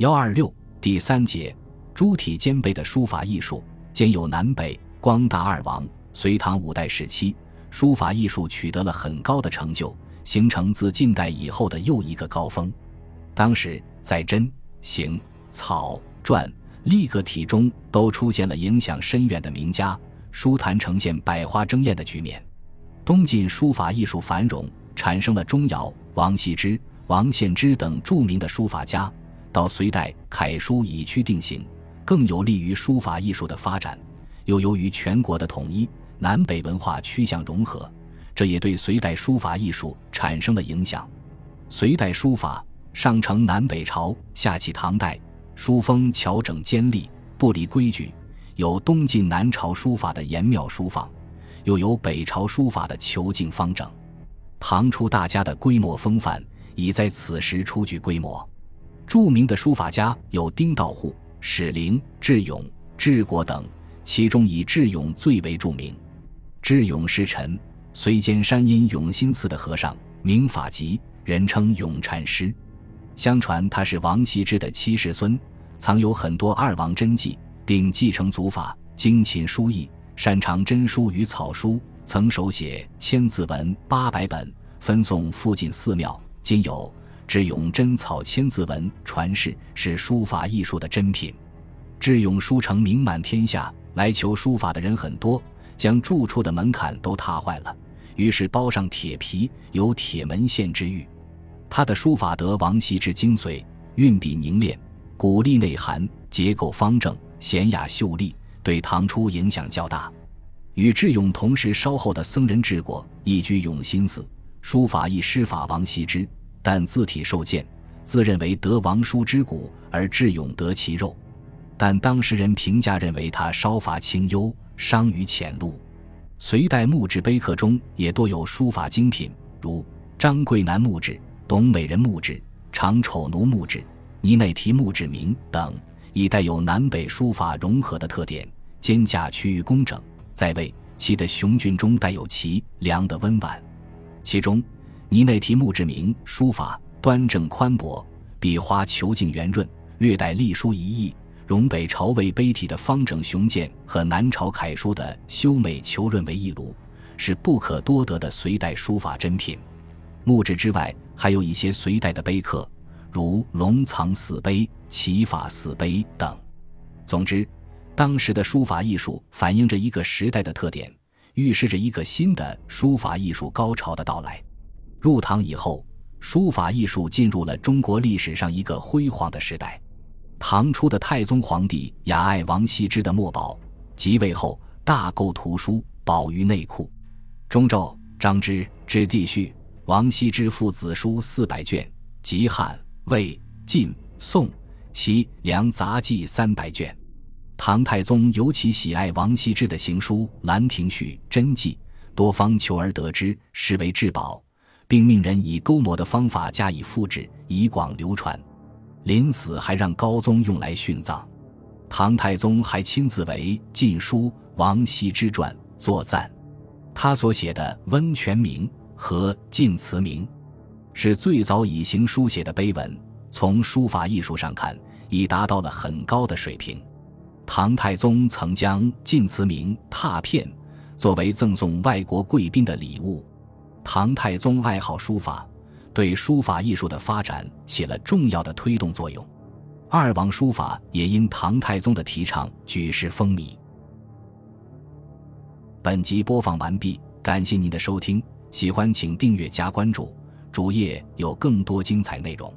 幺二六第三节，诸体兼备的书法艺术，兼有南北光大二王。隋唐五代时期，书法艺术取得了很高的成就，形成自近代以后的又一个高峰。当时在真、行、草、篆、隶各体中都出现了影响深远的名家，书坛呈现百花争艳的局面。东晋书法艺术繁荣，产生了钟繇、王羲之、王献之等著名的书法家。到隋代，楷书已趋定型，更有利于书法艺术的发展。又由于全国的统一，南北文化趋向融合，这也对隋代书法艺术产生了影响。隋代书法上承南北朝，下启唐代，书风巧整尖利，不离规矩，有东晋南朝书法的严妙书放。又有北朝书法的遒劲方正，唐初大家的规模风范已在此时初具规模。著名的书法家有丁道户、史灵、智勇、智果等，其中以智勇最为著名。智勇师臣，隋间山阴永兴寺的和尚，名法吉，人称永禅师。相传他是王羲之的七世孙，藏有很多二王真迹，并继承祖法，精勤书艺。擅长真书与草书，曾手写千字文八百本，分送附近寺庙。今有智勇真草千字文传世，是书法艺术的珍品。智勇书成名满天下，来求书法的人很多，将住处的门槛都踏坏了，于是包上铁皮，有铁门限之誉。他的书法得王羲之精髓，运笔凝练，古丽内涵，结构方正，娴雅秀丽。对唐初影响较大，与智勇同时稍后的僧人智果亦居永兴寺，书法亦师法王羲之，但字体受限，自认为得王书之骨，而智勇得其肉。但当时人评价认为他稍乏清幽，伤于浅露。隋代木质碑刻中也多有书法精品，如张桂南木质、董美人木质、长丑奴木质、倪内提木质铭等。已带有南北书法融合的特点，肩架趋于工整，在位其的雄峻中带有齐梁的温婉。其中，倪内提墓志铭书法端正宽博，笔花遒劲圆润，略带隶书一意，融北朝魏碑体的方整雄健和南朝楷书的修美遒润为一炉，是不可多得的隋代书法珍品。墓志之外，还有一些隋代的碑刻。如龙藏寺碑、齐法寺碑等。总之，当时的书法艺术反映着一个时代的特点，预示着一个新的书法艺术高潮的到来。入唐以后，书法艺术进入了中国历史上一个辉煌的时代。唐初的太宗皇帝雅爱王羲之的墨宝，即位后大购图书，宝于内库。中咒、张之之弟序，王羲之父子书四百卷，集汉。魏、晋、宋、齐、梁杂记三百卷，唐太宗尤其喜爱王羲之的行书《兰亭序》真迹，多方求而得之，视为至宝，并命人以勾摹的方法加以复制，以广流传。临死还让高宗用来殉葬。唐太宗还亲自为《晋书·王羲之传》作赞，他所写的《温泉铭》和《晋祠铭》。是最早以行书写的碑文，从书法艺术上看，已达到了很高的水平。唐太宗曾将《晋祠铭》拓片作为赠送外国贵宾的礼物。唐太宗爱好书法，对书法艺术的发展起了重要的推动作用。二王书法也因唐太宗的提倡举世风靡。本集播放完毕，感谢您的收听，喜欢请订阅加关注。主页有更多精彩内容。